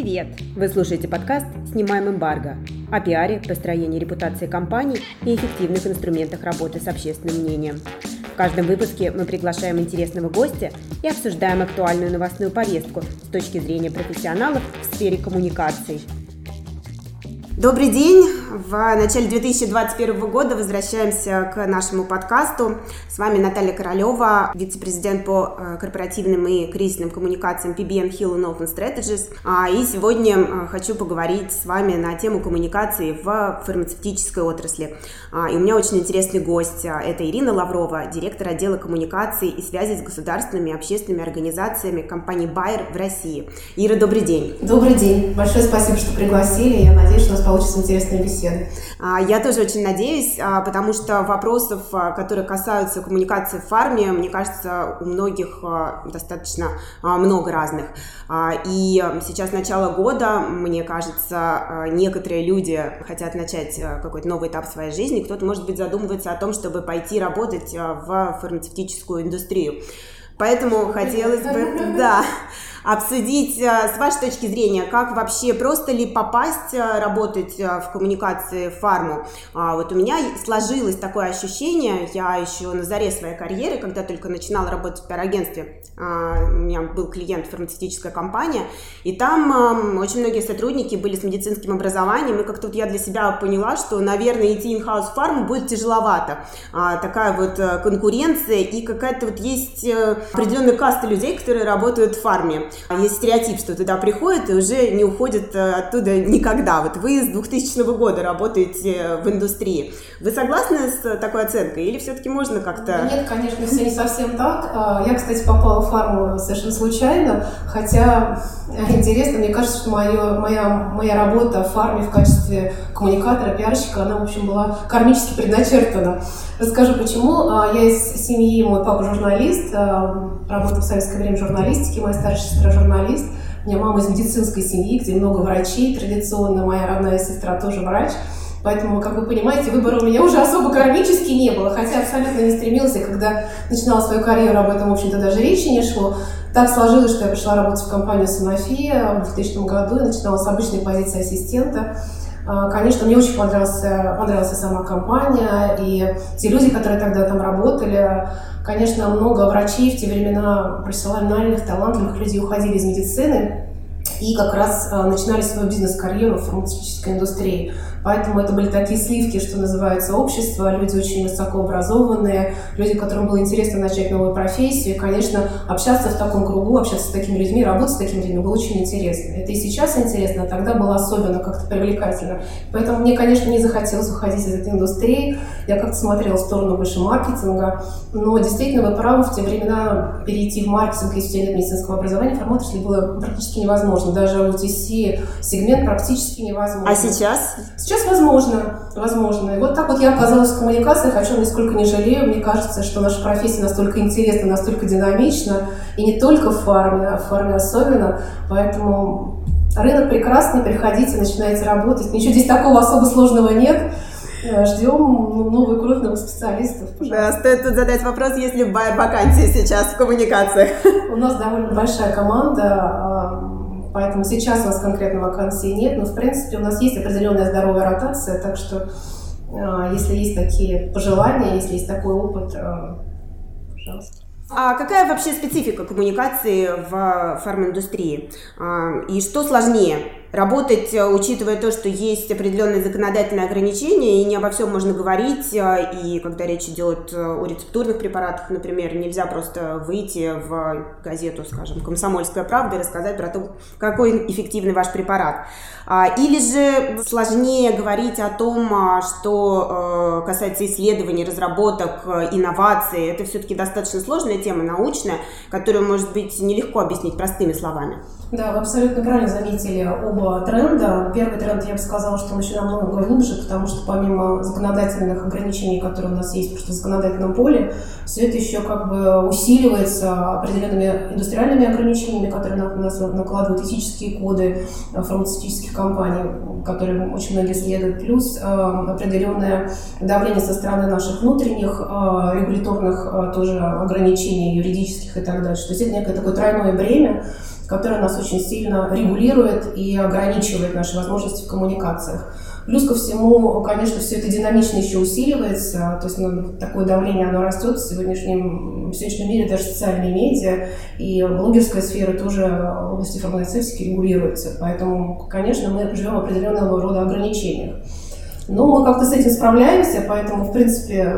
Привет! Вы слушаете подкаст «Снимаем эмбарго» о пиаре, построении репутации компаний и эффективных инструментах работы с общественным мнением. В каждом выпуске мы приглашаем интересного гостя и обсуждаем актуальную новостную повестку с точки зрения профессионалов в сфере коммуникаций – Добрый день! В начале 2021 года возвращаемся к нашему подкасту. С вами Наталья Королева, вице-президент по э, корпоративным и кризисным коммуникациям PBM Hill Open Strategies. А, и сегодня э, хочу поговорить с вами на тему коммуникации в фармацевтической отрасли. А, и у меня очень интересный гость. Это Ирина Лаврова, директор отдела коммуникации и связи с государственными и общественными организациями компании Bayer в России. Ира, добрый день! Добрый день! Большое спасибо, что пригласили. Я надеюсь, что у нас получится интересная беседа. А, я тоже очень надеюсь, а, потому что вопросов, а, которые касаются коммуникации в фарме, мне кажется, у многих достаточно много разных. И сейчас начало года, мне кажется, некоторые люди хотят начать какой-то новый этап своей жизни, кто-то, может быть, задумывается о том, чтобы пойти работать в фармацевтическую индустрию. Поэтому хотелось бы, да, обсудить э, с вашей точки зрения, как вообще просто ли попасть э, работать э, в коммуникации в фарму. А, вот у меня сложилось такое ощущение, я еще на заре своей карьеры, когда только начинала работать в пиар-агентстве, а, у меня был клиент фармацевтическая компания, и там очень многие сотрудники были с медицинским образованием, и как-то вот я для себя поняла, что, наверное, идти in-house в фарму будет тяжеловато. А, такая вот конкуренция, и какая-то вот есть определенная каста людей, которые работают в фарме. Есть стереотип, что туда приходят и уже не уходят э, оттуда никогда. Вот вы с 2000 года работаете в индустрии. Вы согласны с такой оценкой или все-таки можно как-то... Нет, конечно, все не совсем так. А, я, кстати, попала в фарму совершенно случайно, хотя э, интересно, мне кажется, что моё, моя, моя работа в фарме в качестве коммуникатора, пиарщика, она, в общем, была кармически предначертана. Расскажу почему. А, я из семьи, мой папа журналист, а, работал в советское время в журналистике, моя старшая сестра журналист. У меня мама из медицинской семьи, где много врачей традиционно, моя родная сестра тоже врач. Поэтому, как вы понимаете, выбора у меня уже особо кармически не было, хотя абсолютно не стремился, когда начинала свою карьеру, об этом, в общем-то, даже речи не шло. Так сложилось, что я пришла работать в компанию Sanofi в 2000 году и начинала с обычной позиции ассистента. А, конечно, мне очень понравился, понравилась сама компания, и те люди, которые тогда там работали, конечно, много врачей в те времена профессиональных, талантливых людей уходили из медицины и как раз а, начинали свою бизнес-карьеру в фармацевтической индустрии. Поэтому это были такие сливки, что называется, общество, люди очень высокообразованные, люди, которым было интересно начать новую профессию. И, конечно, общаться в таком кругу, общаться с такими людьми, работать с такими людьми было очень интересно. Это и сейчас интересно, а тогда было особенно как-то привлекательно. Поэтому мне, конечно, не захотелось уходить из этой индустрии. Я как-то смотрела в сторону больше маркетинга. Но действительно, вы правы, в те времена перейти в маркетинг, если у тебя нет медицинского образования, форматор было практически невозможно. Даже OTC сегмент практически невозможно. А сейчас? Сейчас возможно, возможно. И вот так вот я оказалась в коммуникациях, о чем нисколько не жалею. Мне кажется, что наша профессия настолько интересна, настолько динамична, и не только в фарме, а в фарме особенно. Поэтому рынок прекрасный, приходите, начинайте работать. Ничего здесь такого особо сложного нет. Э, Ждем новых специалистов. Пожалуйста. Да, стоит тут задать вопрос, есть ли вакансии сейчас в коммуникациях? У нас довольно большая команда, Поэтому сейчас у нас конкретно вакансии нет, но в принципе у нас есть определенная здоровая ротация, так что а, если есть такие пожелания, если есть такой опыт, а, пожалуйста. А какая вообще специфика коммуникации в фарминдустрии? А, и что сложнее? Работать, э, учитывая то, что есть определенные законодательные ограничения, и не обо всем можно говорить, э, и когда речь идет э, о рецептурных препаратах, например, нельзя просто выйти в газету, скажем, «Комсомольская правда» и рассказать про то, какой эффективный ваш препарат. А, или же сложнее говорить о том, а, что касается исследований, разработок, инноваций. Это все-таки достаточно сложная тема научная, которую, может быть, нелегко объяснить простыми словами. Да, вы абсолютно правильно заметили оба тренда. Первый тренд, я бы сказала, что он еще намного глубже, потому что помимо законодательных ограничений, которые у нас есть просто в законодательном поле, все это еще как бы усиливается определенными индустриальными ограничениями, которые на нас накладывают этические коды фармацевтических компаний, которые очень многие следуют, плюс э, определенное давление со стороны наших внутренних э, регуляторных э, тоже ограничений юридических и так дальше. То есть это некое такое тройное бремя, которая нас очень сильно регулирует и ограничивает наши возможности в коммуникациях. Плюс ко всему, конечно, все это динамично еще усиливается, то есть ну, такое давление, оно растет в сегодняшнем, в сегодняшнем мире, даже социальные медиа и блогерская сфера тоже в области фармацевтики регулируется. Поэтому, конечно, мы живем в определенного рода ограничениях. Но мы как-то с этим справляемся, поэтому, в принципе,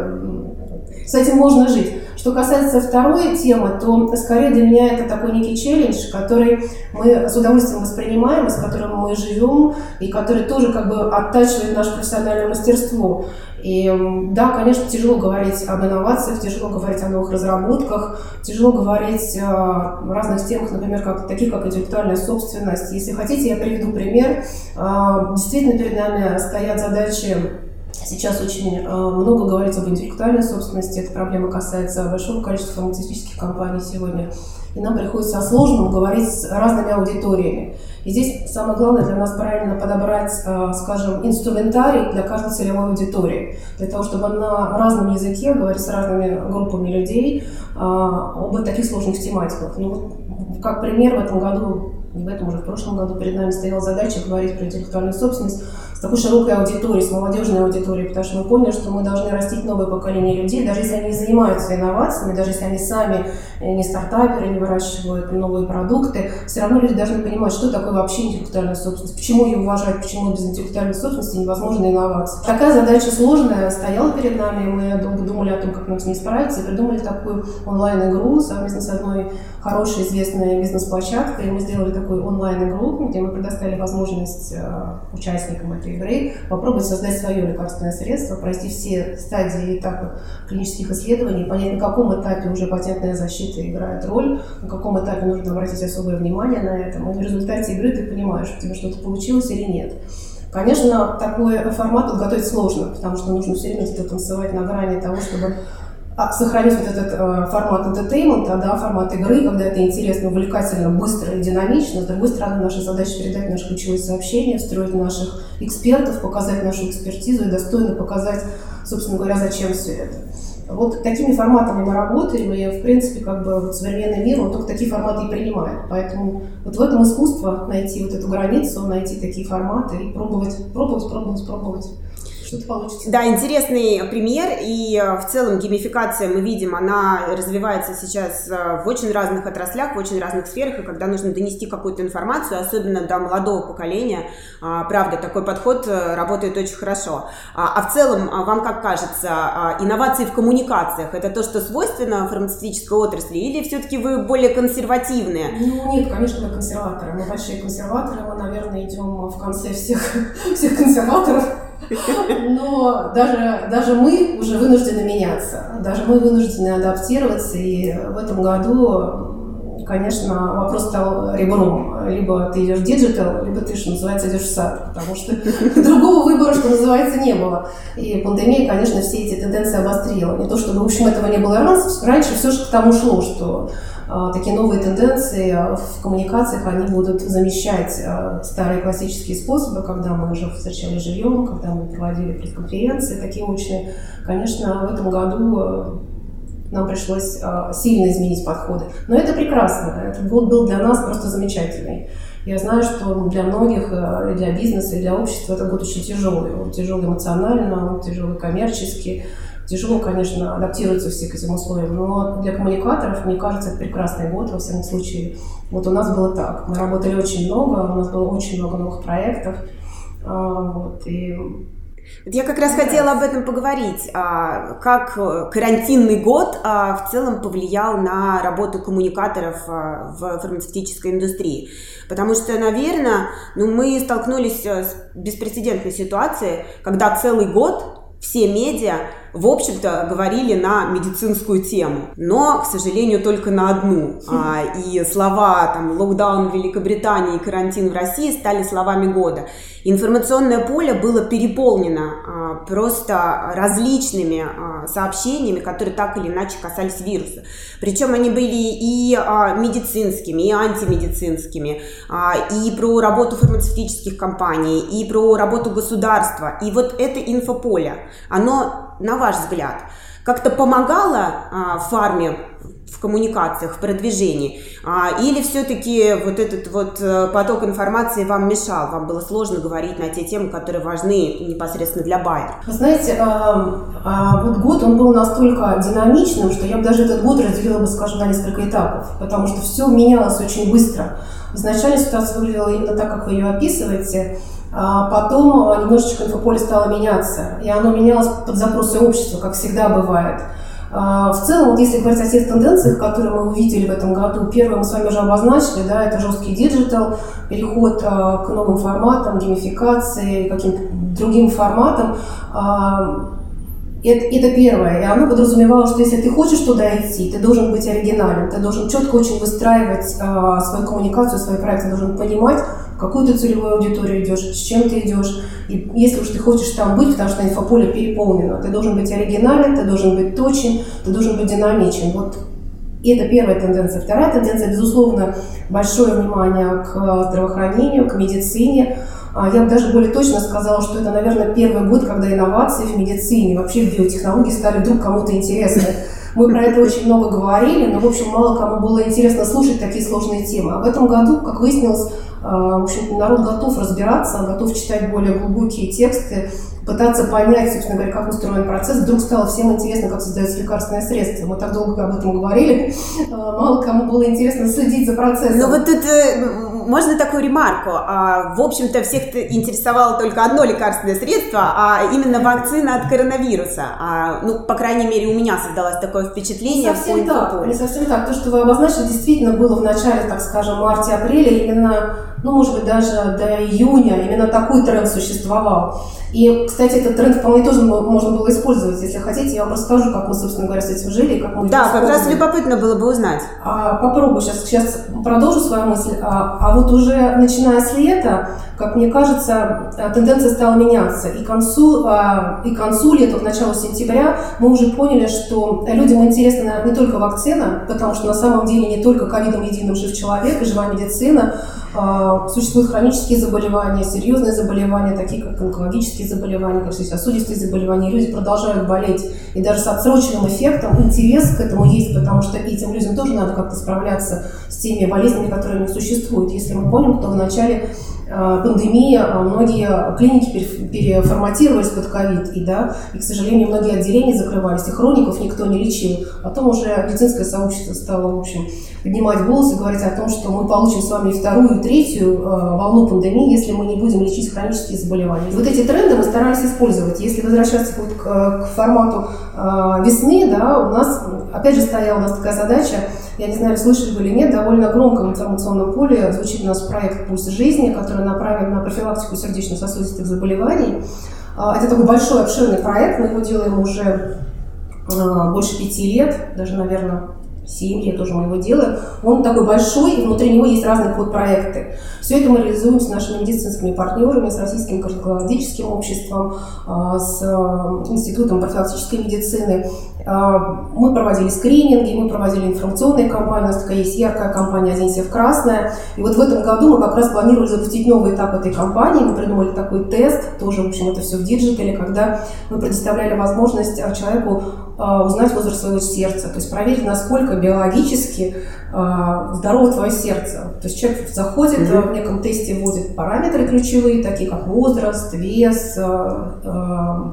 с этим можно жить. Что касается второй темы, то скорее для меня это такой некий челлендж, который мы с удовольствием воспринимаем, с которым мы живем, и который тоже как бы оттачивает наше профессиональное мастерство. И да, конечно, тяжело говорить об инновациях, тяжело говорить о новых разработках, тяжело говорить о разных темах, например, как, таких как интеллектуальная собственность. Если хотите, я приведу пример. А, действительно, перед нами стоят задачи Сейчас очень э, много говорится об интеллектуальной собственности. Эта проблема касается большого количества фармацевтических компаний сегодня. И нам приходится о сложном говорить с разными аудиториями. И здесь самое главное для нас правильно подобрать, э, скажем, инструментарий для каждой целевой аудитории. Для того, чтобы на разном языке говорить с разными группами людей э, об таких сложных тематиках. Ну, как пример, в этом году, не в этом уже, в прошлом году перед нами стояла задача говорить про интеллектуальную собственность такой широкой аудиторией, с молодежной аудиторией, потому что мы поняли, что мы должны растить новое поколение людей, даже если они не занимаются инновациями, даже если они сами не стартаперы, не выращивают новые продукты, все равно люди должны понимать, что такое вообще интеллектуальная собственность, почему ее уважать, почему без интеллектуальной собственности невозможно инновации. Такая задача сложная стояла перед нами, мы долго думали о том, как нам с ней справиться, и придумали такую онлайн-игру совместно с одной хорошей известной бизнес-площадкой. Мы сделали такую онлайн-игру, где мы предоставили возможность э, участникам этой игры попробовать создать свое лекарственное средство, пройти все стадии и этапы клинических исследований, понять, на каком этапе уже патентная защита играет роль, на каком этапе нужно обратить особое внимание на это. И в результате игры ты понимаешь, у тебя что-то получилось или нет. Конечно, такой формат подготовить сложно, потому что нужно все время танцевать на грани того, чтобы сохранить вот этот э, формат entertainment, да, формат игры, когда это интересно, увлекательно, быстро и динамично. С другой стороны, наша задача передать наши ключевые сообщения, встроить наших экспертов, показать нашу экспертизу и достойно показать, собственно говоря, зачем все это. Вот такими форматами мы работаем, и, в принципе, как бы вот современный мир, он только такие форматы и принимает. Поэтому вот в этом искусство найти вот эту границу, найти такие форматы и пробовать, пробовать, пробовать, пробовать что-то получится. Да, интересный пример. И э, в целом геймификация, мы видим, она развивается сейчас э, в очень разных отраслях, в очень разных сферах. И когда нужно донести какую-то информацию, особенно до молодого поколения, а, правда, такой подход э, работает очень хорошо. А, а в целом, а, вам как кажется, инновации в коммуникациях – это то, что свойственно фармацевтической отрасли? Или все-таки вы более консервативные? Ну, нет, конечно, мы консерваторы. Мы большие консерваторы. Мы, наверное, идем в конце всех, всех консерваторов. Но даже, даже мы уже вынуждены меняться, даже мы вынуждены адаптироваться, и в этом году, конечно, вопрос стал ребром. Либо ты идешь в digital, либо ты, что называется, идешь в сад, потому что другого выбора, что называется, не было. И пандемия, конечно, все эти тенденции обострила. Не то, чтобы, в общем, этого не было раньше, раньше все же к тому шло, что а, такие новые тенденции в коммуникациях, они будут замещать а, старые классические способы, когда мы уже встречали живьем, когда мы проводили пресс-конференции такие очные. Конечно, в этом году а, нам пришлось сильно изменить подходы. Но это прекрасно. Этот год был для нас просто замечательный. Я знаю, что для многих, и для бизнеса, и для общества этот год очень тяжелый. Он тяжелый эмоционально, он тяжелый коммерчески. Тяжело, конечно, адаптироваться все к этим условиям, но для коммуникаторов, мне кажется, это прекрасный год, во всяком случае. Вот у нас было так. Мы работали очень много, у нас было очень много новых проектов. А, вот, и я как раз хотела об этом поговорить, а, как карантинный год а, в целом повлиял на работу коммуникаторов в фармацевтической индустрии. Потому что, наверное, ну, мы столкнулись с беспрецедентной ситуацией, когда целый год все медиа в общем-то, говорили на медицинскую тему, но, к сожалению, только на одну. А, и слова там локдаун в Великобритании и карантин в России стали словами года. Информационное поле было переполнено а, просто различными а, сообщениями, которые так или иначе касались вируса. Причем они были и медицинскими, и антимедицинскими, и про работу фармацевтических компаний, и про работу государства. И вот это инфополе, оно на ваш взгляд, как-то помогало а, фарме в коммуникациях, в продвижении? А, или все-таки вот этот вот э, поток информации вам мешал? Вам было сложно говорить на те темы, которые важны непосредственно для байера? Вы знаете, а, а, вот год он был настолько динамичным, что я бы даже этот год разделила бы, скажем, на несколько этапов, потому что все менялось очень быстро. Изначально ситуация выглядела именно так, как вы ее описываете. А потом немножечко инфополе стало меняться, и оно менялось под запросы общества, как всегда бывает. А, в целом, вот если говорить о тех тенденциях, которые мы увидели в этом году, первое мы с вами уже обозначили, да, это жесткий digital, переход а, к новым форматам, геймификации, каким-то другим форматам. А, это, это первое. И оно подразумевало, что если ты хочешь туда идти, ты должен быть оригинален, ты должен четко очень выстраивать свою коммуникацию, свои проекты, ты должен понимать, какую ты целевую аудиторию идешь, с чем ты идешь. И если уж ты хочешь там быть, потому что инфополе переполнено, ты должен быть оригинален, ты должен быть точен, ты должен быть динамичен. Вот и это первая тенденция. Вторая тенденция, безусловно, большое внимание к здравоохранению, к медицине, а, я бы даже более точно сказала, что это, наверное, первый год, когда инновации в медицине, вообще в биотехнологии стали вдруг кому-то интересны. Мы про это очень много говорили, но, в общем, мало кому было интересно слушать такие сложные темы. А в этом году, как выяснилось, в общем, народ готов разбираться, готов читать более глубокие тексты, пытаться понять, собственно говоря, как устроен процесс. Вдруг стало всем интересно, как создается лекарственное средство. Мы так долго об этом говорили, а, мало кому было интересно следить за процессом. Ну вот это можно такую ремарку? А, в общем-то, всех интересовало только одно лекарственное средство, а именно вакцина от коронавируса. А, ну, по крайней мере, у меня создалось такое впечатление. Не совсем так. Не совсем так. То, что вы обозначили, действительно было в начале, так скажем, марте-апреле, именно, ну, может быть, даже до июня, именно такой тренд существовал. И, кстати, этот тренд вполне тоже можно было использовать. Если хотите, я вам расскажу, как мы, собственно говоря, с этим жили и как мы Да, как раз любопытно было бы узнать. А, попробую сейчас, сейчас продолжу свою мысль. А, а вот уже начиная с лета, как мне кажется, э, тенденция стала меняться. И к концу, а, и к концу лета, к началу сентября мы уже поняли, что людям интересна не только вакцина, потому что на самом деле не только ковидом единым жив человек и живая медицина, существуют хронические заболевания, серьезные заболевания, такие как онкологические заболевания, как сосудистые заболевания. Люди продолжают болеть. И даже с отсроченным эффектом интерес к этому есть, потому что этим людям тоже надо как-то справляться с теми болезнями, которые у них существуют. Если мы помним, то в начале Э, пандемии э, многие клиники переформатировались под ковид, и, да, и, к сожалению, многие отделения закрывались, и хроников никто не лечил. Потом уже медицинское сообщество стало, в общем, поднимать голос и говорить о том, что мы получим с вами вторую и третью э, волну пандемии, если мы не будем лечить хронические заболевания. Вот эти тренды мы старались использовать. Если возвращаться вот к, к формату весны, да, у нас, опять же, стояла у нас такая задача я не знаю, слышали вы или нет, довольно громко в информационном поле звучит у нас проект «Пульс жизни», который направлен на профилактику сердечно-сосудистых заболеваний. А, это такой большой, обширный проект, мы его делаем уже а, больше пяти лет, даже, наверное, 7 лет уже мы его делаем. Он такой большой, и внутри него есть разные подпроекты. Все это мы реализуем с нашими медицинскими партнерами, с Российским кардиологическим обществом, а, с Институтом профилактической медицины. А, мы проводили скрининги, мы проводили информационные кампании, у нас такая есть яркая кампания «Оденься в красное». И вот в этом году мы как раз планировали запустить новый этап этой кампании. Мы придумали такой тест, тоже, в общем, это все в digital е, когда мы предоставляли возможность а, человеку узнать возраст своего сердца, то есть проверить, насколько биологически э, здорово твое сердце. То есть человек заходит, mm-hmm. в неком тесте вводит параметры ключевые, такие как возраст, вес,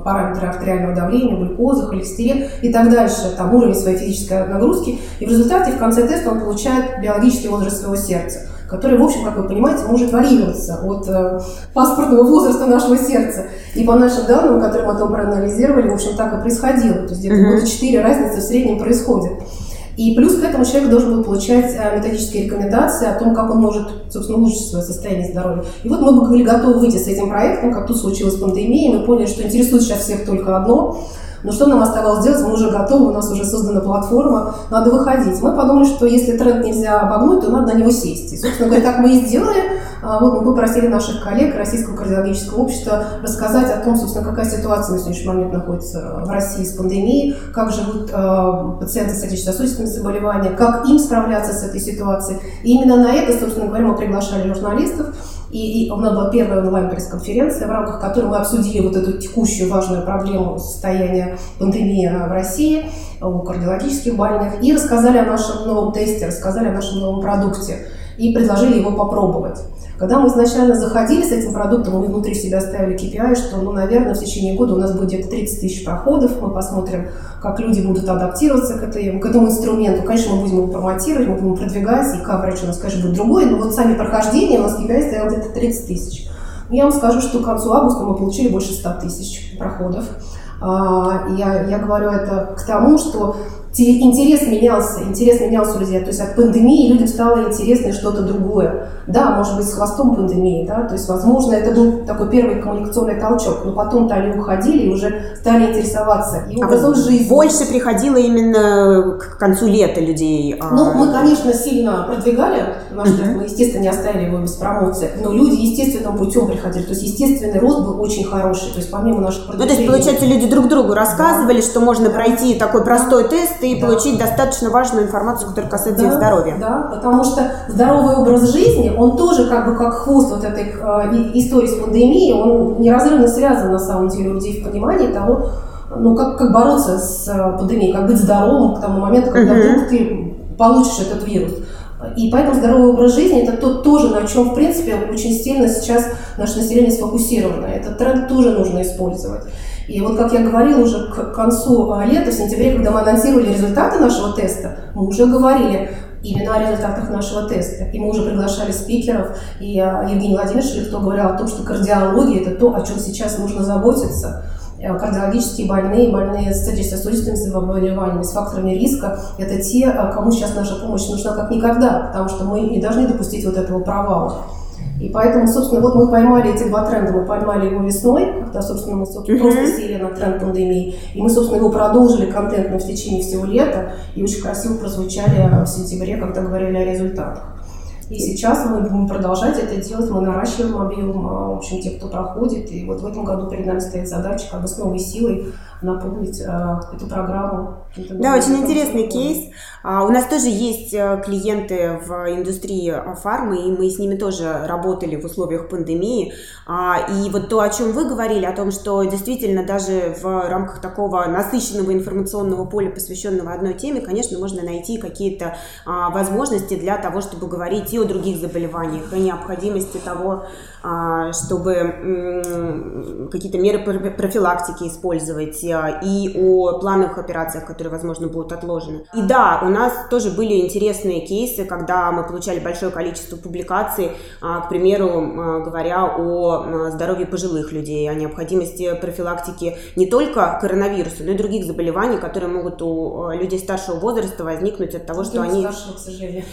параметры артериального давления, глюкоза, холестерин и так дальше, там уровень своей физической нагрузки. И в результате в конце теста он получает биологический возраст своего сердца который, в общем, как вы понимаете, может варьироваться от э, паспортного возраста нашего сердца. И по нашим данным, которые мы потом проанализировали, в общем, так и происходило. То есть где-то mm-hmm. года 4 разницы в среднем происходит. И плюс к этому человек должен был получать э, методические рекомендации о том, как он может, собственно, улучшить свое состояние здоровья. И вот мы были готовы выйти с этим проектом, как тут случилась пандемия, мы поняли, что интересует сейчас всех только одно – но что нам оставалось делать? Мы уже готовы, у нас уже создана платформа, надо выходить. Мы подумали, что если тренд нельзя обогнуть, то надо на него сесть. И, собственно говоря, так мы и сделали. А, вот мы попросили наших коллег Российского кардиологического общества рассказать о том, собственно, какая ситуация на сегодняшний момент находится в России с пандемией, как живут э, пациенты с сердечно-сосудистыми заболеваниями, как им справляться с этой ситуацией. И именно на это, собственно говоря, мы приглашали журналистов, И, и у нас была первая онлайн-пресс-конференция, в рамках которой мы обсудили вот эту текущую важную проблему состояния пандемии в России у кардиологических больных и рассказали о нашем новом тесте, рассказали о нашем новом продукте и предложили его попробовать. Когда мы изначально заходили с этим продуктом, мы внутри себя ставили KPI, что, ну, наверное, в течение года у нас будет где-то 30 тысяч проходов, мы посмотрим, как люди будут адаптироваться к, этой, к этому инструменту. Конечно, мы будем его промотировать, мы будем продвигать, и coverage у нас, конечно, будет другой, но вот сами прохождения у нас KPI стоял где-то 30 тысяч. Я вам скажу, что к концу августа мы получили больше 100 тысяч проходов. А, я, я говорю это к тому, что интерес менялся, интерес менялся у людей. То есть от пандемии людям стало интересно что-то другое. Да, может быть, с хвостом пандемии, да, то есть, возможно, это был такой первый коммуникационный толчок, но потом-то они уходили и уже стали интересоваться и образом а жизни. Больше приходило именно к концу лета людей? А ну, мы, конечно, сильно продвигали наш uh-huh. мы, естественно, не оставили его без промоции, но люди естественным путем приходили, то есть естественный рост был очень хороший, то есть помимо наших Ну, то есть, получается, люди друг другу рассказывали, да. что можно пройти такой простой тест и да. получить достаточно важную информацию, которая касается да, их здоровья. Да, потому что здоровый образ жизни, он тоже как бы как хвост вот этой э, истории с пандемией, он неразрывно связан на самом деле у людей в понимании того, ну, как, как бороться с э, пандемией, как быть здоровым к тому моменту, когда uh-huh. вдруг ты получишь этот вирус. И поэтому здоровый образ жизни – это то, тоже, на чем, в принципе, очень сильно сейчас наше население сфокусировано. Этот тренд тоже нужно использовать. И вот, как я говорила, уже к концу лета, в сентябре, когда мы анонсировали результаты нашего теста, мы уже говорили именно о результатах нашего теста. И мы уже приглашали спикеров, и а, Евгений Владимирович Лихто говорил о том, что кардиология – это то, о чем сейчас нужно заботиться. Э, кардиологические больные, больные с сердечно-сосудистыми заболеваниями, с факторами риска – это те, а, кому сейчас наша помощь нужна как никогда, потому что мы не должны допустить вот этого провала. И поэтому, собственно, вот мы поймали эти два тренда. Мы поймали его весной, когда, собственно, мы собственно, mm-hmm. просто сели на тренд пандемии. И мы, собственно, его продолжили контентно в течение всего лета. И очень красиво прозвучали в сентябре, когда говорили о результатах. И сейчас мы будем продолжать это делать, мы наращиваем объем, а, в общем, те, кто проходит. И вот в этом году перед нами стоит задача как бы с новой силой наполнить э, эту программу. Да, очень интересный кейс. А, у нас тоже есть э, клиенты в индустрии фармы, и мы с ними тоже работали в условиях пандемии. А, и вот то, о чем вы говорили, о том, что действительно даже в рамках такого насыщенного информационного поля, посвященного одной теме, конечно, можно найти какие-то а, возможности для того, чтобы говорить и о других заболеваниях, о необходимости того, а, чтобы какие-то меры профилактики использовать а, и о плановых операциях, которые, возможно, будут отложены. И да, у нас тоже были интересные кейсы, когда мы получали большое количество публикаций, а, к примеру, говоря о здоровье пожилых людей, о необходимости профилактики не только коронавируса, но и других заболеваний, которые могут у людей старшего возраста возникнуть от того, что они... Старшего, к сожалению.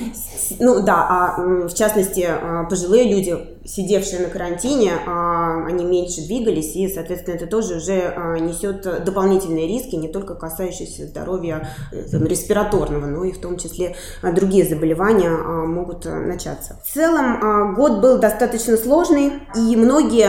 Ну да, а в частности пожилые люди, сидевшие на карантине, а, они меньше двигались, и, соответственно, это тоже уже а, несет дополнительные риски, не только касающиеся здоровья э, там, респираторного, но и в том числе а, другие заболевания могут начаться. В целом, год был достаточно сложный, и многие,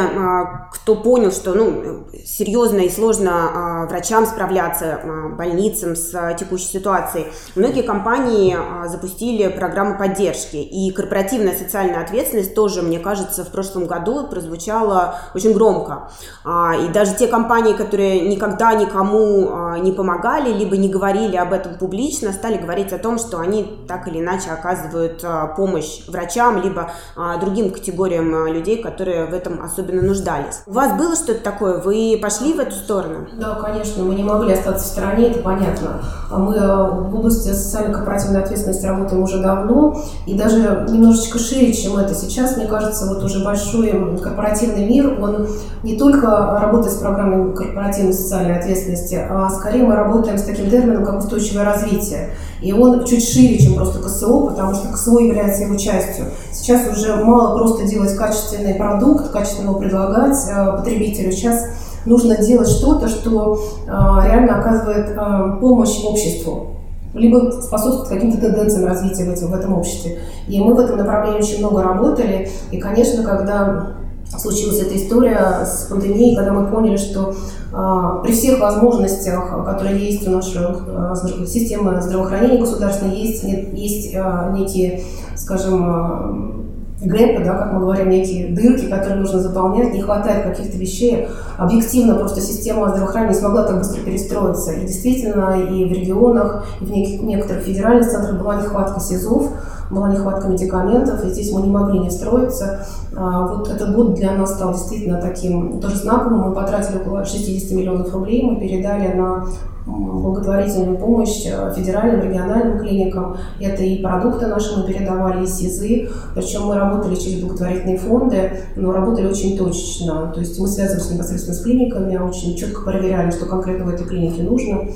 кто понял, что ну, серьезно и сложно врачам справляться, больницам с текущей ситуацией, многие компании запустили программы поддержки, и корпоративная социальная ответственность тоже, мне кажется, в прошлом году прозвучало очень громко. А, и даже те компании, которые никогда никому а, не помогали, либо не говорили об этом публично, стали говорить о том, что они так или иначе оказывают а, помощь врачам, либо другим категориям людей, которые в этом особенно нуждались. У вас было что-то такое? Вы пошли в эту сторону? Да, конечно. Мы не могли остаться в стороне, это понятно. Мы в области социально-корпоративной ответственности работаем уже давно, и даже немножечко шире, чем это. Сейчас, мне кажется, вот уже большой корпоративный мир, он не только работает с программой корпоративной социальной ответственности, а скорее мы работаем с таким термином, как устойчивое развитие. И он чуть шире, чем просто КСО, потому что КСО является его частью. Сейчас уже мало просто делать качественный продукт, качественно его предлагать э, потребителю. Сейчас нужно делать что-то, что э, реально оказывает э, помощь обществу либо способствует каким-то тенденциям развития в этом, в этом обществе. И мы в этом направлении очень много работали. И, конечно, когда случилась эта история с пандемией, когда мы поняли, что э, при всех возможностях, которые есть у нашей э, системы здравоохранения государственной, есть, есть э, некие, скажем, гэпы, да, как мы говорим, некие дырки, которые нужно заполнять, не хватает каких-то вещей. Объективно просто система здравоохранения не смогла так быстро перестроиться. И действительно, и в регионах, и в некоторых федеральных центрах была нехватка СИЗОВ, была нехватка медикаментов, и здесь мы не могли не встроиться. А, вот этот год для нас стал действительно таким тоже знаковым. Мы потратили около 60 миллионов рублей, мы передали на благотворительную помощь э, федеральным, региональным клиникам. Это и продукты наши мы передавали, и СИЗы. Причем мы работали через благотворительные фонды, но работали очень точечно. То есть мы связывались непосредственно с клиниками, очень четко проверяли, что конкретно в этой клинике нужно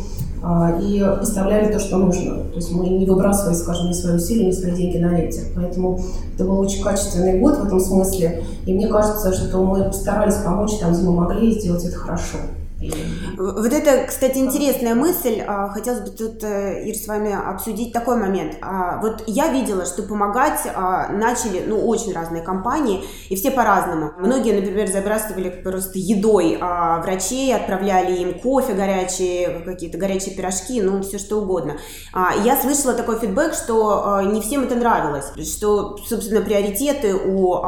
а, и поставляли то, что нужно. То есть мы не выбрасывали, скажем, ни свои усилия, ни свои деньги на ветер. Поэтому это был очень качественный год в этом смысле. И мне кажется, что мы постарались помочь там, где мы могли, и сделать это хорошо. Вот это, кстати, интересная мысль. А, хотелось бы тут, э, Ир, с вами обсудить такой момент. А, вот я видела, что помогать а, начали, ну, очень разные компании, и все по-разному. Многие, например, забрасывали просто едой врачей, отправляли им кофе горячие, какие-то горячие пирожки, ну, все что угодно. Я слышала такой фидбэк, что не всем это нравилось, что, собственно, приоритеты у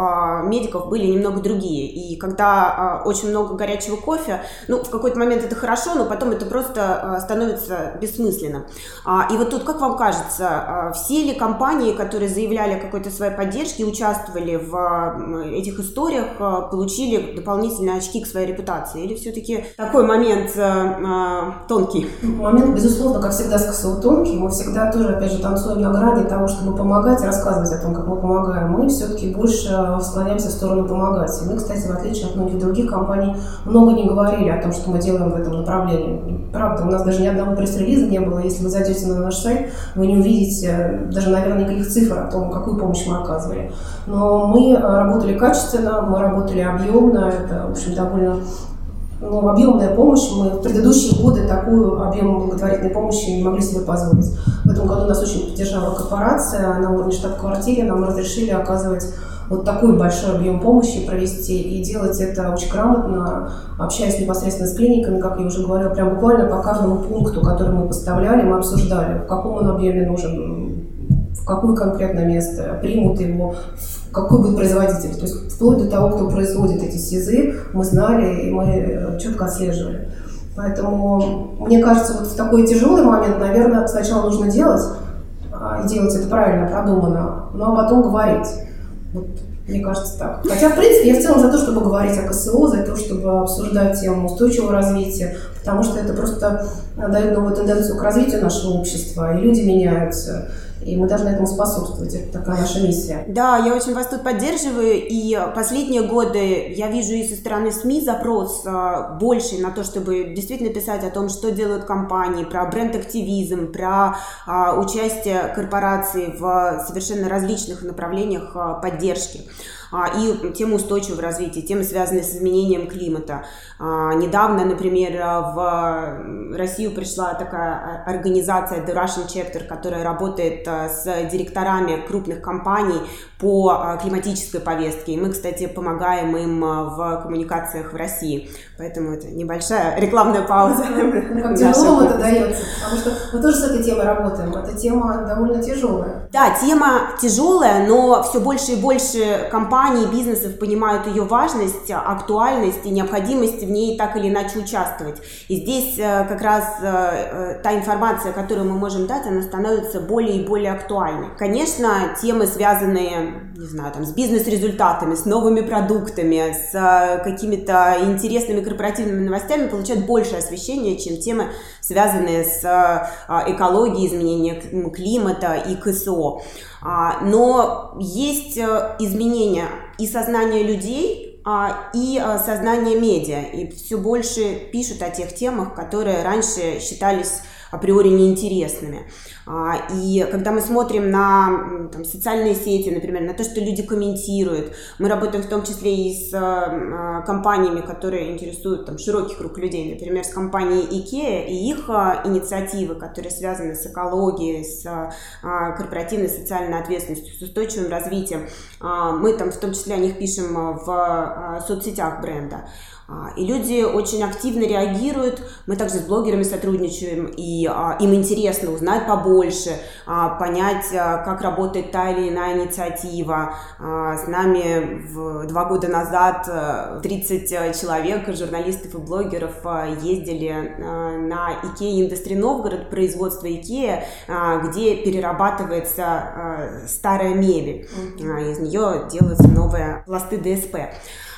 медиков были немного другие. И когда очень много горячего кофе, ну, в какой-то момент это хорошо, но потом это просто а, становится бессмысленным. А, и вот тут, как вам кажется, а, все ли компании, которые заявляли о какой-то своей поддержке, участвовали в этих историях, получили дополнительные очки к своей репутации? Или все-таки такой момент тонкий? Момент, безусловно, как всегда, сказал тонкий. Мы всегда тоже, опять же, танцуем на грани того, чтобы помогать и рассказывать о том, как мы помогаем. Мы все-таки больше склоняемся в сторону помогать. И мы, кстати, в отличие от многих других компаний, много не говорили о том, что мы делаем в этом направлении. Правда, у нас даже ни одного пресс-релиза не было. Если вы зайдете на наш сайт, вы не увидите даже, наверное, никаких цифр о том, какую помощь мы оказывали. Но мы работали качественно, мы работали объемно, это, в общем, довольно ну, объемная помощь. Мы в предыдущие годы такую объем благотворительной помощи не могли себе позволить. В этом году нас очень поддержала корпорация. На уровне штаб-квартиры нам разрешили оказывать вот такой большой объем помощи провести и делать это очень грамотно, общаясь непосредственно с клиниками, как я уже говорила, прям буквально по каждому пункту, который мы поставляли, мы обсуждали, в каком он объеме нужен, в какое конкретное место, примут его, какой будет производитель. То есть вплоть до того, кто производит эти СИЗы, мы знали и мы четко отслеживали. Поэтому, мне кажется, вот в такой тяжелый момент, наверное, сначала нужно делать, а, и делать это правильно, продуманно, но ну, а потом говорить. Вот, мне кажется так. Хотя, в принципе, я в целом за то, чтобы говорить о КСО, за то, чтобы обсуждать тему устойчивого развития, потому что это просто дает новую тенденцию к развитию нашего общества, и люди меняются и мы должны этому способствовать. Это такая наша миссия. Да, я очень вас тут поддерживаю, и последние годы я вижу и со стороны СМИ запрос а, больше на то, чтобы действительно писать о том, что делают компании, про бренд-активизм, про а, участие корпораций в совершенно различных направлениях а, поддержки. А, и темы устойчивого развития, темы, связанные с изменением климата. А, недавно, например, в Россию пришла такая организация The Russian Chapter, которая работает а, с директорами крупных компаний по климатической повестке. И мы, кстати, помогаем им в коммуникациях в России. Поэтому это небольшая рекламная пауза. Как тяжело это дается, потому что мы тоже с этой темой работаем. Эта тема довольно тяжелая. Да, тема тяжелая, но все больше и больше компаний компаний, бизнесов понимают ее важность, актуальность и необходимость в ней так или иначе участвовать. И здесь э, как раз э, э, та информация, которую мы можем дать, она становится более и более актуальной. Конечно, темы, связанные, не знаю, там, с бизнес-результатами, с новыми продуктами, с какими-то интересными корпоративными новостями, получают больше освещения, чем темы, связанные с экологией, изменением климата и КСО. А, но есть э, изменения и сознания людей, а, и э, сознание медиа. И все больше пишут о тех темах, которые раньше считались априори неинтересными. А, и когда мы смотрим на там, социальные сети, например, на то, что люди комментируют, мы работаем в том числе и с а, компаниями, которые интересуют там, широкий круг людей, например, с компанией IKEA и их а, инициативы, которые связаны с экологией, с корпоративной социальной ответственностью, с устойчивым развитием. Мы там в том числе о них пишем в соцсетях бренда. А, и люди очень активно реагируют. Мы также с блогерами сотрудничаем, и а, им интересно узнать побольше, а, понять, как работает та или иная инициатива. С нами в, два года назад 30 человек, журналистов и блогеров, ездили на IKEA Industry Новгород, производство IKEA, где перерабатывается старая мебель. Из нее делаются новые пласты ДСП.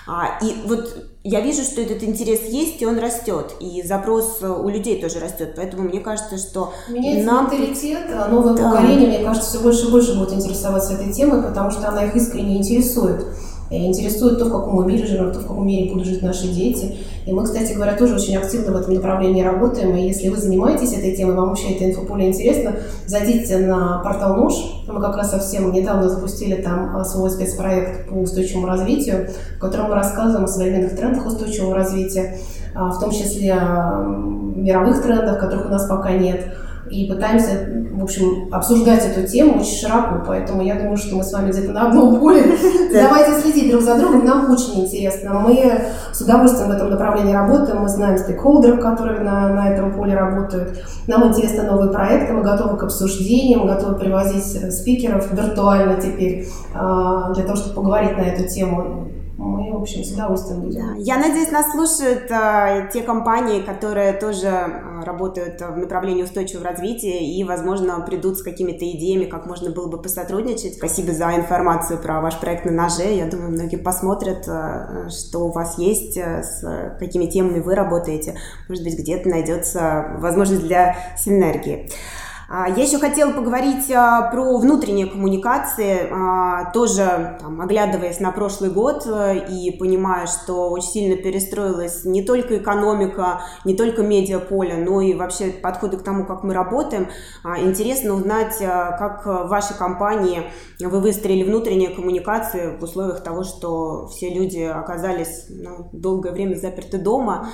А, и вот я вижу, что этот интерес есть, и он растет, и запрос у людей тоже растет, поэтому мне кажется, что Меняется нам... менталитет, а новое да. поколение, мне кажется, все больше и больше будет интересоваться этой темой, потому что она их искренне интересует. И интересует то, в каком мы мире живем, то, в каком мире будут жить наши дети. И мы, кстати говоря, тоже очень активно в этом направлении работаем. И если вы занимаетесь этой темой, вам вообще это инфополе интересно, зайдите на портал НУШ. Мы как раз совсем недавно запустили там а, свой спецпроект по устойчивому развитию, в котором мы рассказываем о современных трендах устойчивого развития, а, в том числе о мировых трендах, которых у нас пока нет и пытаемся, в общем, обсуждать эту тему очень широко. Поэтому я думаю, что мы с вами где-то на одном поле. Давайте следить друг за другом, нам очень интересно. Мы с удовольствием в этом направлении работаем, мы знаем стейкхолдеров, которые на, на этом поле работают. Нам интересны новые проекты, мы готовы к обсуждениям, мы готовы привозить спикеров виртуально теперь а, для того, чтобы поговорить на эту тему мы, в общем, с удовольствием будем. Я надеюсь, нас слушают э, те компании, которые тоже э, работают в направлении устойчивого развития и, возможно, придут с какими-то идеями, как можно было бы посотрудничать. Спасибо за информацию про ваш проект на ноже. Я думаю, многие посмотрят, э, что у вас есть, э, с какими темами вы работаете. Может быть, где-то найдется возможность для синергии. А, я еще хотела поговорить а, про внутренние коммуникации, а, тоже там, оглядываясь на прошлый год э, и понимая, что очень сильно перестроилась не только экономика, не только медиаполе, но и вообще подходы к тому, как мы работаем. Интересно узнать, как в вашей компании вы выстроили внутренние коммуникации в условиях того, что все люди оказались ну, долгое время заперты дома,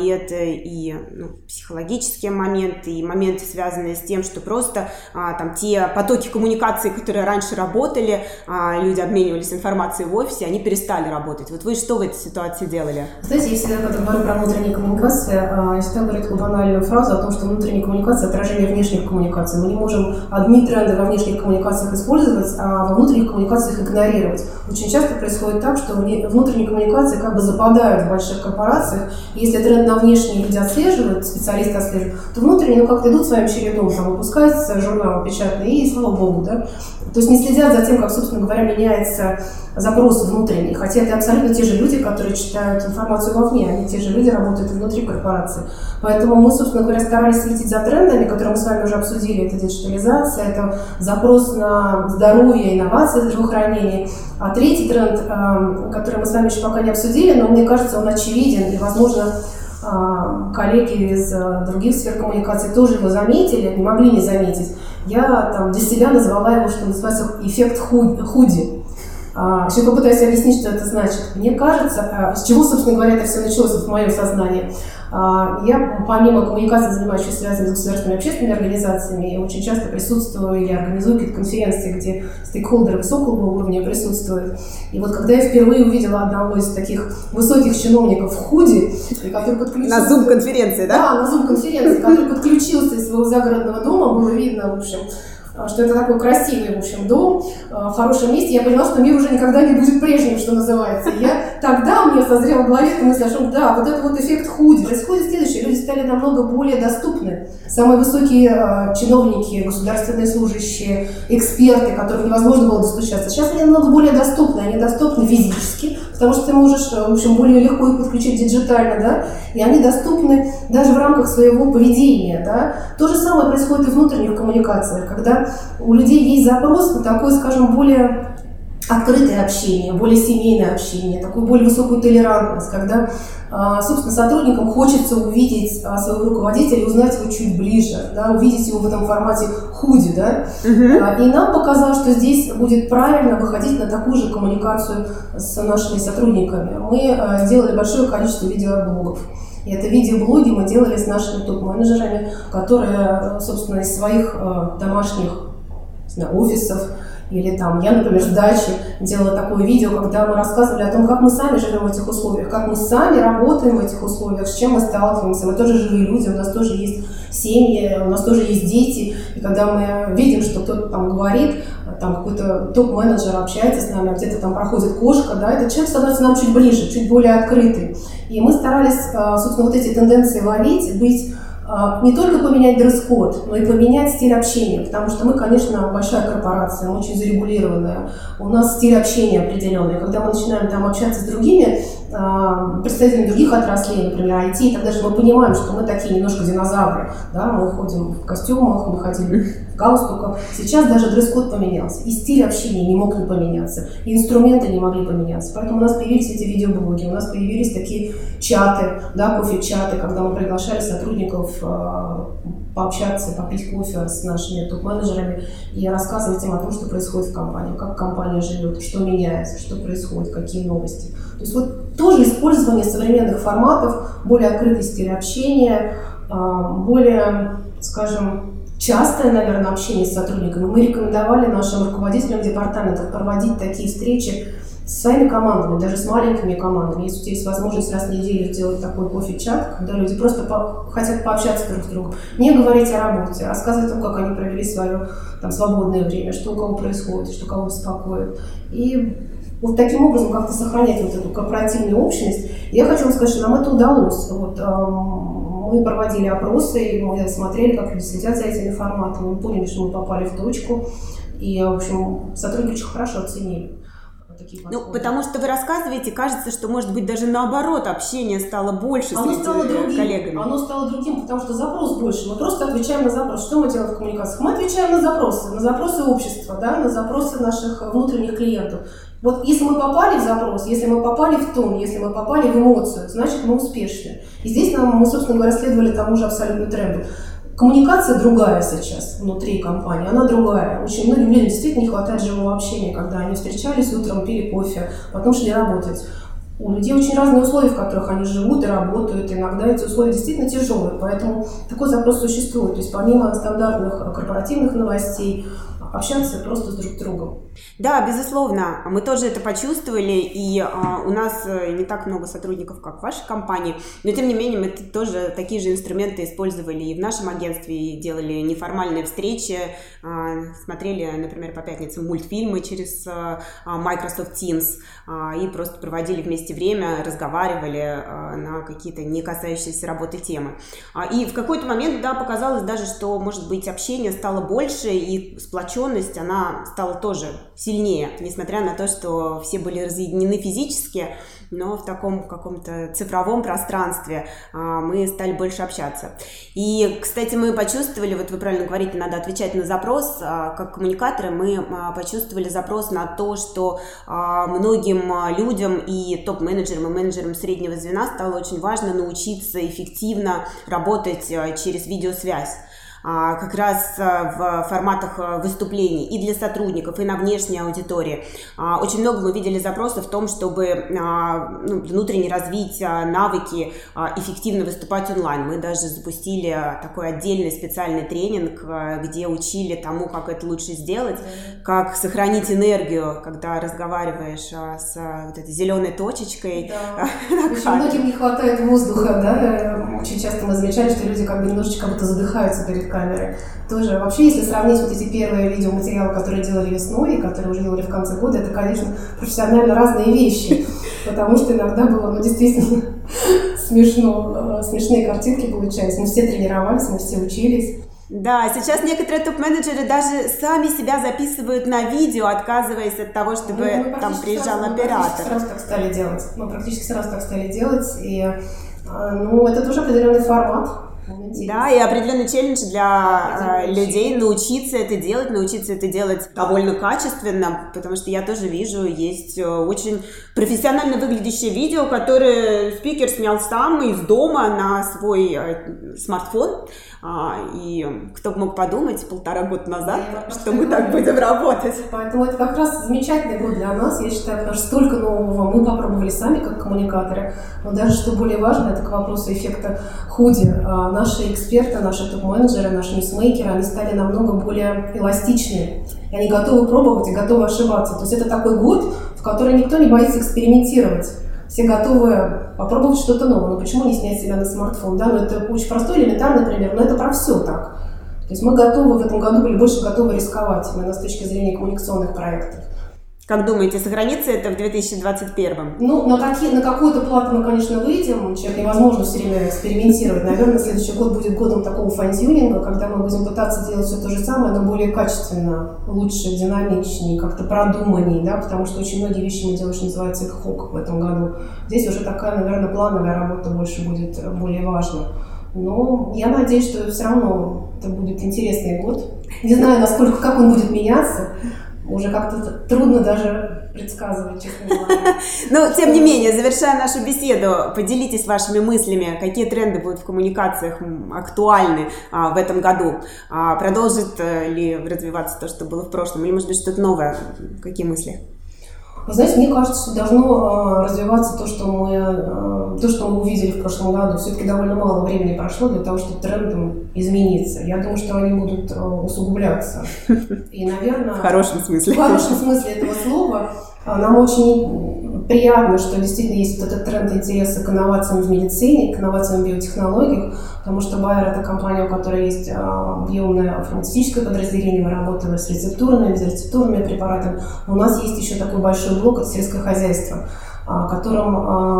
и это и ну, психологические моменты, и моменты, связанные с тем, что просто а, там те потоки коммуникации, которые раньше работали, а, люди обменивались информацией в офисе, они перестали работать. Вот вы что в этой ситуации делали? Знаете, если я говорю про внутренние коммуникации, а, я всегда говорю такую банальную фразу о том, что внутренняя коммуникация – отражение внешних коммуникаций. Мы не можем одни тренды во внешних коммуникациях использовать, а во внутренних коммуникациях игнорировать. Очень часто происходит так, что внутренние коммуникации как бы западают в больших корпорациях. Если тренд на внешние люди отслеживают, специалисты отслеживают, то внутренние ну, как-то идут своим чередом там выпускается журнал печатный, и слава богу, да. То есть не следят за тем, как, собственно говоря, меняется запрос внутренний. Хотя это абсолютно те же люди, которые читают информацию вовне, они те же люди работают внутри корпорации. Поэтому мы, собственно говоря, старались следить за трендами, которые мы с вами уже обсудили. Это диджитализация, это запрос на здоровье, инновации, здравоохранение. А третий тренд, эм, который мы с вами еще пока не обсудили, но мне кажется, он очевиден и, возможно, коллеги из э, других сфер коммуникации тоже его заметили, не могли не заметить. Я там для себя назвала его, что называется, эффект худи. А, Сейчас попытаюсь объяснить, что это значит. Мне кажется, а, с чего, собственно говоря, это все началось в моем сознании. А, я, помимо коммуникации, занимаюсь еще связанными с государственными общественными организациями, я очень часто присутствую или организую какие-то конференции, где стейкхолдеры высокого уровня присутствуют. И вот когда я впервые увидела одного из таких высоких чиновников в худи, который подключился... На зум-конференции, да? Да, на зум-конференции, который подключился из своего загородного дома, было видно, в общем, что это такой красивый, в общем, дом а, в хорошем месте, я поняла, что мир уже никогда не будет прежним, что называется. Я тогда у меня созрела в голове эта мысль, что да, вот этот вот эффект худи. Происходит следующее, люди стали намного более доступны. Самые высокие э, чиновники, государственные служащие, эксперты, которым невозможно было достучаться, сейчас они намного более доступны. Они доступны физически, потому что ты можешь, в общем, более легко их подключить диджитально, да, и они доступны даже в рамках своего поведения, да. То же самое происходит и в внутренних коммуникациях, когда у людей есть запрос на такое, скажем, более открытое общение, более семейное общение, такую более высокую толерантность, когда, а, собственно, сотрудникам хочется увидеть а, своего руководителя узнать его чуть ближе, да, увидеть его в этом формате худи, да. Угу. И нам показалось, что здесь будет правильно выходить на такую же коммуникацию с нашими сотрудниками. Мы делали большое количество видеоблогов. И это видеоблоги мы делали с нашими топ-менеджерами, которые, собственно, из своих домашних знаю, офисов Или там, я, например, в даче делала такое видео, когда мы рассказывали о том, как мы сами живем в этих условиях, как мы сами работаем в этих условиях, с чем мы сталкиваемся. Мы тоже живые люди, у нас тоже есть семьи, у нас тоже есть дети. И когда мы видим, что кто-то там говорит, там какой-то топ-менеджер общается с нами, а где-то там проходит кошка, да, этот человек становится нам чуть ближе, чуть более открытый. И мы старались, а, собственно, вот эти тенденции ловить, быть не только поменять дресс-код, но и поменять стиль общения, потому что мы, конечно, большая корпорация, мы очень зарегулированная, у нас стиль общения определенный. Когда мы начинаем там общаться с другими а, представителями других отраслей, например, IT, тогда же мы понимаем, что мы такие немножко динозавры, да, мы ходим в костюмах, мы ходили в галстуках. Сейчас даже дресс-код поменялся, и стиль общения не мог не поменяться, и инструменты не могли поменяться. Поэтому у нас появились эти видеоблоги, у нас появились такие чаты, да, кофе-чаты, когда мы приглашали сотрудников э, пообщаться, попить кофе с нашими топ-менеджерами и рассказывать им о том, что происходит в компании, как компания живет, что меняется, что происходит, какие новости. То есть вот тоже использование современных форматов, более открытый стиль общения, а, более, скажем, частое, наверное, общение с сотрудниками. Мы рекомендовали нашим руководителям департаментов проводить такие встречи с своими командами, даже с маленькими командами. Если у тебя есть возможность раз в неделю сделать такой кофе-чат, когда люди просто по хотят пообщаться друг с другом, не говорить о работе, а рассказывать о том, как они провели свое там, свободное время, что у кого происходит, что кого беспокоит. И вот таким образом как-то сохранять вот эту корпоративную общность. Я хочу вам сказать, что нам это удалось. Вот, эм, мы проводили опросы, мы смотрели, как люди следят за этими форматами, мы поняли, что мы попали в точку. И, в общем, сотрудники очень хорошо оценили. Ну, потому что вы рассказываете, кажется, что, может быть, даже наоборот, общение стало больше оно среди стало другим. коллегами. Оно стало другим, потому что запрос больше. Мы просто отвечаем на запрос. Что мы делаем в коммуникациях? Мы отвечаем на запросы, на запросы общества, да, на запросы наших внутренних клиентов. Вот если мы попали в запрос, если мы попали в тон, если мы попали в эмоцию, значит мы успешны. И здесь нам, мы, собственно говоря, следовали тому же абсолютно тренду. Коммуникация другая сейчас внутри компании, она другая. Очень многим людям действительно не хватает живого общения, когда они встречались утром, пили кофе, потом шли работать. У людей очень разные условия, в которых они живут и работают. Иногда эти условия действительно тяжелые, поэтому такой запрос существует. То есть помимо стандартных корпоративных новостей, общаться просто с друг другом. Да, безусловно, мы тоже это почувствовали, и а, у нас э, не так много сотрудников, как в вашей компании, но тем не менее мы тоже такие же инструменты использовали и в нашем агентстве, и делали неформальные встречи, а, смотрели, например, по пятницам мультфильмы через а, Microsoft Teams, а, и просто проводили вместе время, разговаривали а, на какие-то не касающиеся работы темы. И в какой-то момент, да, показалось даже, что, может быть, общение стало больше, и сплоченность сплоченность, она стала тоже сильнее, несмотря на то, что все были разъединены физически, но в таком каком-то цифровом пространстве а, мы стали больше общаться. И, кстати, мы почувствовали, вот вы правильно говорите, надо отвечать на запрос, а, как коммуникаторы, мы а, почувствовали запрос на то, что многим людям и топ-менеджерам, и менеджерам среднего звена стало очень важно научиться эффективно работать через видеосвязь. А, как раз а, в форматах а, выступлений и для сотрудников, и на внешней аудитории. Очень много мы видели запросов в том, чтобы ну, внутренне развить навыки эффективно выступать онлайн. Мы даже запустили такой отдельный специальный тренинг, где учили тому, как это лучше сделать, как сохранить энергию, когда разговариваешь с вот этой зеленой точечкой. Да. Очень многим не хватает воздуха, да? Очень часто мы замечали, что люди как бы немножечко как будто задыхаются перед камеры. Тоже вообще, если сравнить вот эти первые видеоматериалы, которые делали весной и которые уже делали в конце года, это, конечно, профессионально разные вещи, потому что иногда было, ну, действительно смешно, э, смешные картинки получались. Мы все тренировались, мы все учились. Да, сейчас некоторые топ-менеджеры даже сами себя записывают на видео, отказываясь от того, чтобы ну, там приезжал сразу, оператор. Мы практически сразу так стали делать. Мы практически сразу так стали делать. И э, ну, это тоже определенный формат. Да, и определенный челлендж для э, людей научиться это делать, научиться это делать довольно качественно, потому что я тоже вижу, есть э, очень профессионально выглядящее видео, которое спикер снял сам из дома на свой э, смартфон. А, и кто бы мог подумать полтора года назад, да, что мы так будем работать. Поэтому это как раз замечательный год для нас, я считаю, потому что столько нового мы попробовали пробовали сами как коммуникаторы. Но даже что более важно, это к вопросу эффекта худи. А, наши эксперты, наши топ-менеджеры, наши ньюсмейкеры, они стали намного более эластичные. И они готовы пробовать и готовы ошибаться. То есть это такой год, в который никто не боится экспериментировать все готовы попробовать что-то новое. Ну почему не снять себя на смартфон? Да? Ну, это очень простой, элементарный пример, но это про все так. То есть мы готовы в этом году были больше готовы рисковать именно с точки зрения коммуникационных проектов. Как думаете, сохранится это в 2021? Ну, на, какие, на какую-то плату мы, конечно, выйдем. Человек невозможно все время экспериментировать. Наверное, следующий год будет годом такого фантюнинга, когда мы будем пытаться делать все то же самое, но более качественно, лучше, динамичнее, как-то продуманнее, да, потому что очень многие вещи мы делаем, что называется, хок в этом году. Здесь уже такая, наверное, плановая работа больше будет более важна. Но я надеюсь, что все равно это будет интересный год. Не знаю, насколько, как он будет меняться уже как-то трудно даже предсказывать, честно говоря. Но, тем не менее, завершая нашу беседу, поделитесь вашими мыслями, какие тренды будут в коммуникациях актуальны а, в этом году. А, продолжит э, ли развиваться то, что было в прошлом, или, может быть, что-то новое? Какие мысли? Вы знаете, мне кажется, что должно э, развиваться то, что мы, э, то, что мы увидели в прошлом году. Все-таки довольно мало времени прошло для того, чтобы трендом измениться. Я думаю, что они будут э, усугубляться. И, наверное... В хорошем смысле. В хорошем смысле этого слова. Нам очень приятно, что действительно есть вот этот тренд интереса к инновациям в медицине, к инновациям в биотехнологиях, потому что Bayer – это компания, у которой есть а, объемное фармацевтическое подразделение, мы работаем с рецептурными, безрецептурными препаратами. у нас есть еще такой большой блок – это сельское хозяйство которым,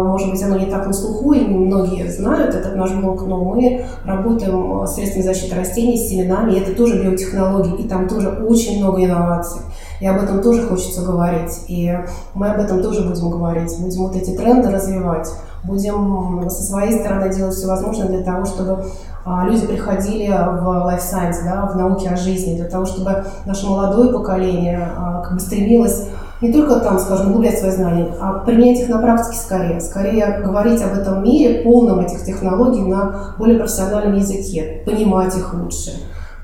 может быть, оно не так на слуху, и многие знают этот наш блок, но мы работаем средствами защиты растений, с семенами, и это тоже биотехнологии, и там тоже очень много инноваций. И об этом тоже хочется говорить. И мы об этом тоже будем говорить. Будем вот эти тренды развивать. Будем со своей стороны делать все возможное для того, чтобы а, люди приходили в life science, да, в науки о жизни, для того, чтобы наше молодое поколение а, как бы стремилось не только там, скажем, углублять свои знания, а применять их на практике скорее. Скорее говорить об этом мире, полном этих технологий на более профессиональном языке, понимать их лучше.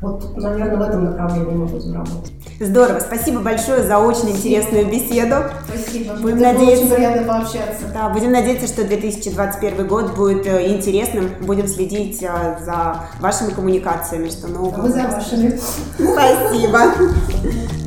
Вот, наверное, в этом направлении мы будем работать. Здорово. Спасибо большое за очень интересную беседу. Спасибо. Будем Это надеяться, очень приятно пообщаться. Да, будем надеяться, что 2021 год будет э, интересным. Будем следить э, за вашими коммуникациями, что нового. Мы за вашими. Спасибо.